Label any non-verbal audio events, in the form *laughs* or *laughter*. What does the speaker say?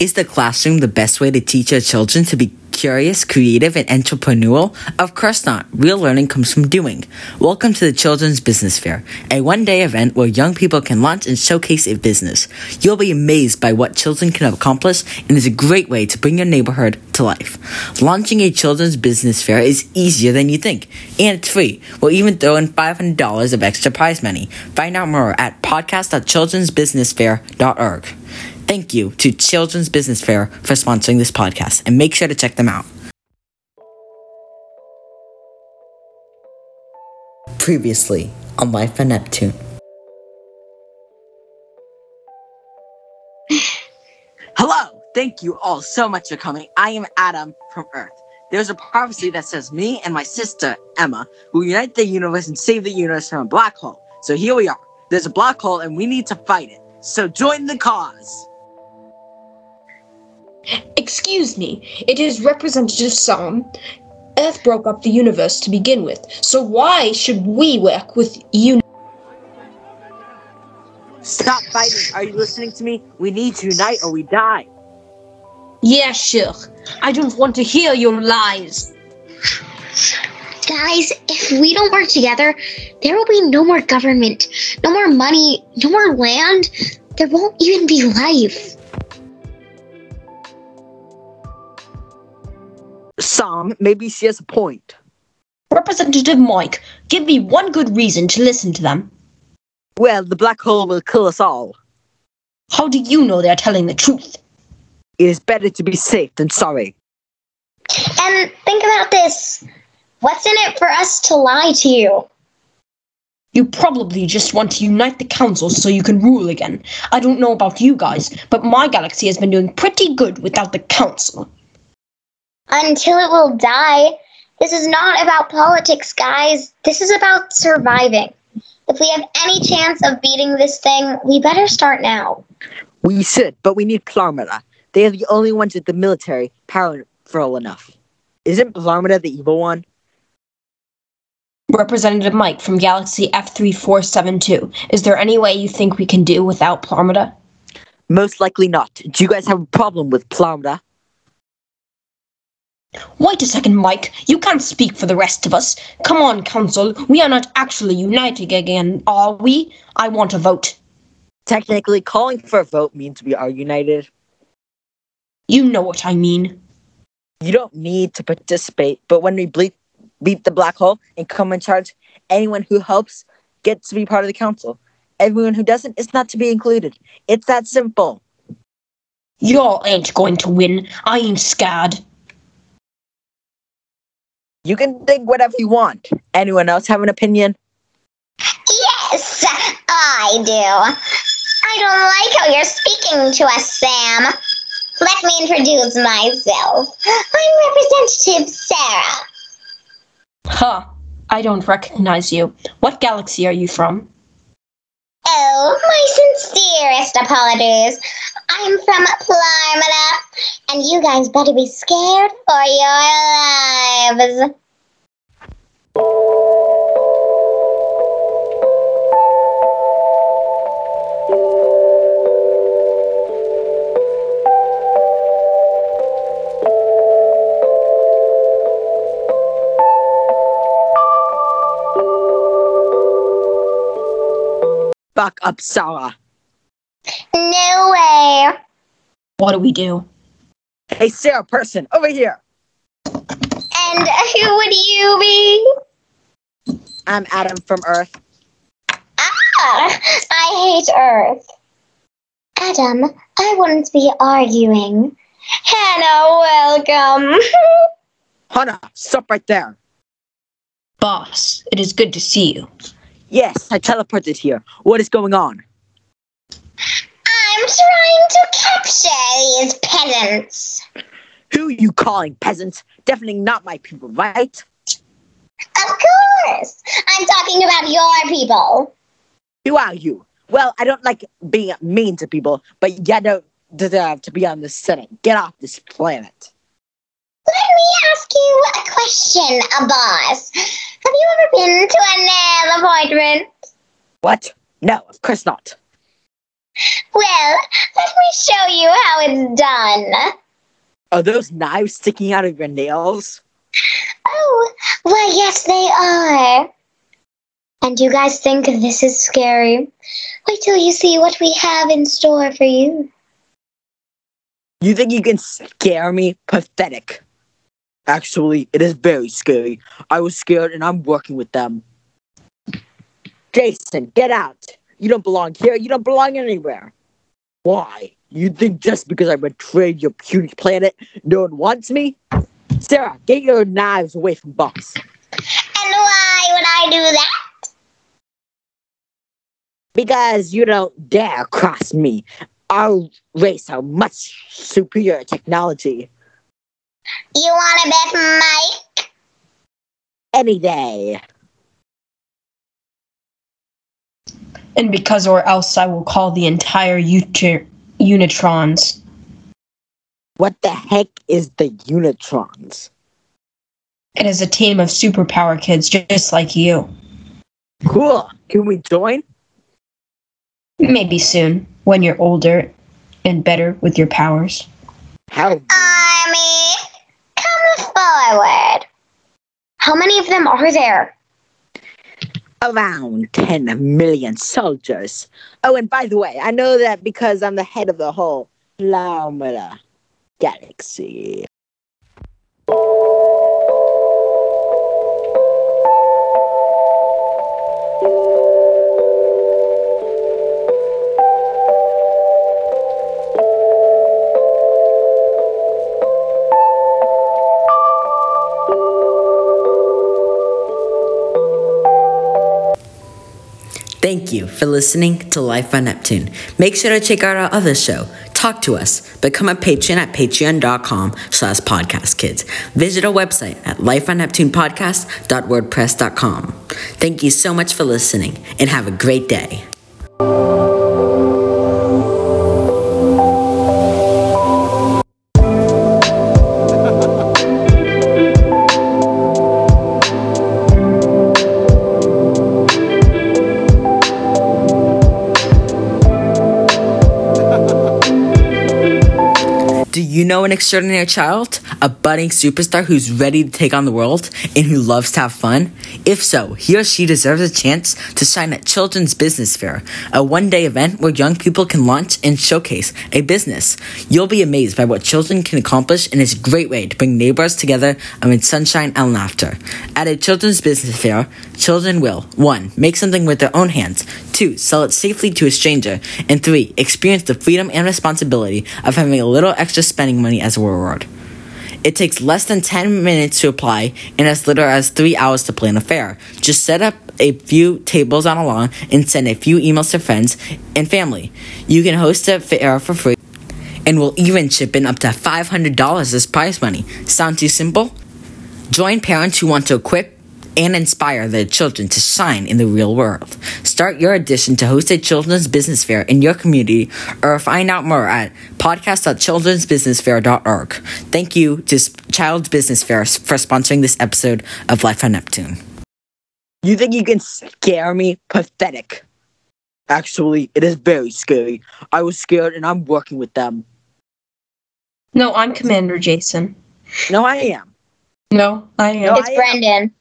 Is the classroom the best way to teach your children to be curious, creative, and entrepreneurial? Of course not. Real learning comes from doing. Welcome to the Children's Business Fair, a one day event where young people can launch and showcase a business. You'll be amazed by what children can accomplish and is a great way to bring your neighborhood to life. Launching a children's business fair is easier than you think, and it's free. We'll even throw in $500 of extra prize money. Find out more at podcast.childrensbusinessfair.org. Thank you to Children's Business Fair for sponsoring this podcast, and make sure to check them out. Previously on Life on Neptune. *laughs* Hello! Thank you all so much for coming. I am Adam from Earth. There's a prophecy that says me and my sister, Emma, will unite the universe and save the universe from a black hole. So here we are. There's a black hole and we need to fight it. So join the cause. Excuse me, it is Representative Sam. Earth broke up the universe to begin with, so why should we work with you? Stop fighting. Are you listening to me? We need to unite or we die. Yeah, sure. I don't want to hear your lies. Guys, if we don't work together, there will be no more government, no more money, no more land. There won't even be life. Sam, maybe she has a point. Representative Mike, give me one good reason to listen to them. Well, the black hole will kill us all. How do you know they're telling the truth? It is better to be safe than sorry. And think about this what's in it for us to lie to you? You probably just want to unite the council so you can rule again. I don't know about you guys, but my galaxy has been doing pretty good without the council. Until it will die. This is not about politics, guys. This is about surviving. If we have any chance of beating this thing, we better start now. We should, but we need Plarmada. They are the only ones with the military powerful enough. Isn't Plarmada the evil one? Representative Mike from Galaxy F3472. Is there any way you think we can do without Plarmada? Most likely not. Do you guys have a problem with Plarmada? Wait a second, Mike. You can't speak for the rest of us. Come on, Council. We are not actually uniting again, are we? I want a vote. Technically, calling for a vote means we are united. You know what I mean. You don't need to participate, but when we ble- beat the black hole and come in charge, anyone who helps gets to be part of the council. Everyone who doesn't is not to be included. It's that simple. Y'all ain't going to win. I ain't scared. You can think whatever you want. Anyone else have an opinion? Yes, I do. I don't like how you're speaking to us, Sam. Let me introduce myself. I'm Representative Sarah. Huh. I don't recognize you. What galaxy are you from? Oh, my sincerest apologies. I'm from Plarmada, and you guys better be scared for your lives. Back up, Sarah. No way. What do we do? Hey, Sarah person, over here. And who would you be? I'm Adam from Earth. Ah, I hate Earth. Adam, I wouldn't be arguing. Hannah, welcome. *laughs* Hannah, stop right there. Boss, it is good to see you. Yes, I teleported here. What is going on? I'm trying to capture these peasants. Who are you calling peasants? Definitely not my people, right? Of course. I'm talking about your people. Who are you? Well, I don't like being mean to people, but you don't deserve to be on this Senate. Get off this planet. Let me ask you a question, a boss. Have you ever been to a nail appointment? What? No, of course not. Well, let me show you how it's done. Are those knives sticking out of your nails? Oh, why, yes, they are. And you guys think this is scary? Wait till you see what we have in store for you. You think you can scare me? Pathetic. Actually, it is very scary. I was scared and I'm working with them. Jason, get out. You don't belong here. You don't belong anywhere. Why? You think just because I betrayed your puny planet, no one wants me? Sarah, get your knives away from Boss. And why would I do that? Because you don't dare cross me. Our race are much superior technology. You want to bet Mike? Any day. And because or else I will call the entire Ut- Unitrons. What the heck is the Unitrons? It is a team of superpower kids just like you. Cool. Can we join? Maybe soon, when you're older and better with your powers. How? Army, How many of them are there? Around 10 million soldiers. Oh, and by the way, I know that because I'm the head of the whole Laumela galaxy. Thank you for listening to Life on Neptune. Make sure to check out our other show, Talk to Us. Become a patron at patreon.com slash podcastkids. Visit our website at lifeonneptunepodcast.wordpress.com. Thank you so much for listening and have a great day. Do you know an extraordinary child? A budding superstar who's ready to take on the world and who loves to have fun? If so, he or she deserves a chance to shine at Children's Business Fair, a one day event where young people can launch and showcase a business. You'll be amazed by what children can accomplish, and it's a great way to bring neighbors together amid sunshine and laughter. At a Children's Business Fair, children will 1. Make something with their own hands, 2. Sell it safely to a stranger, and 3. Experience the freedom and responsibility of having a little extra spending money as a reward. It takes less than 10 minutes to apply and as little as 3 hours to plan a fair. Just set up a few tables on a lawn and send a few emails to friends and family. You can host a fair for free and will even chip in up to $500 as prize money. Sound too simple? Join parents who want to equip and inspire their children to shine in the real world. Start your audition to host a children's business fair in your community or find out more at podcast.childrensbusinessfair.org. Thank you to Child's Business Fair for sponsoring this episode of Life on Neptune. You think you can scare me? Pathetic. Actually, it is very scary. I was scared and I'm working with them. No, I'm Commander Jason. No, I am. No, I am. It's I am. Brendan.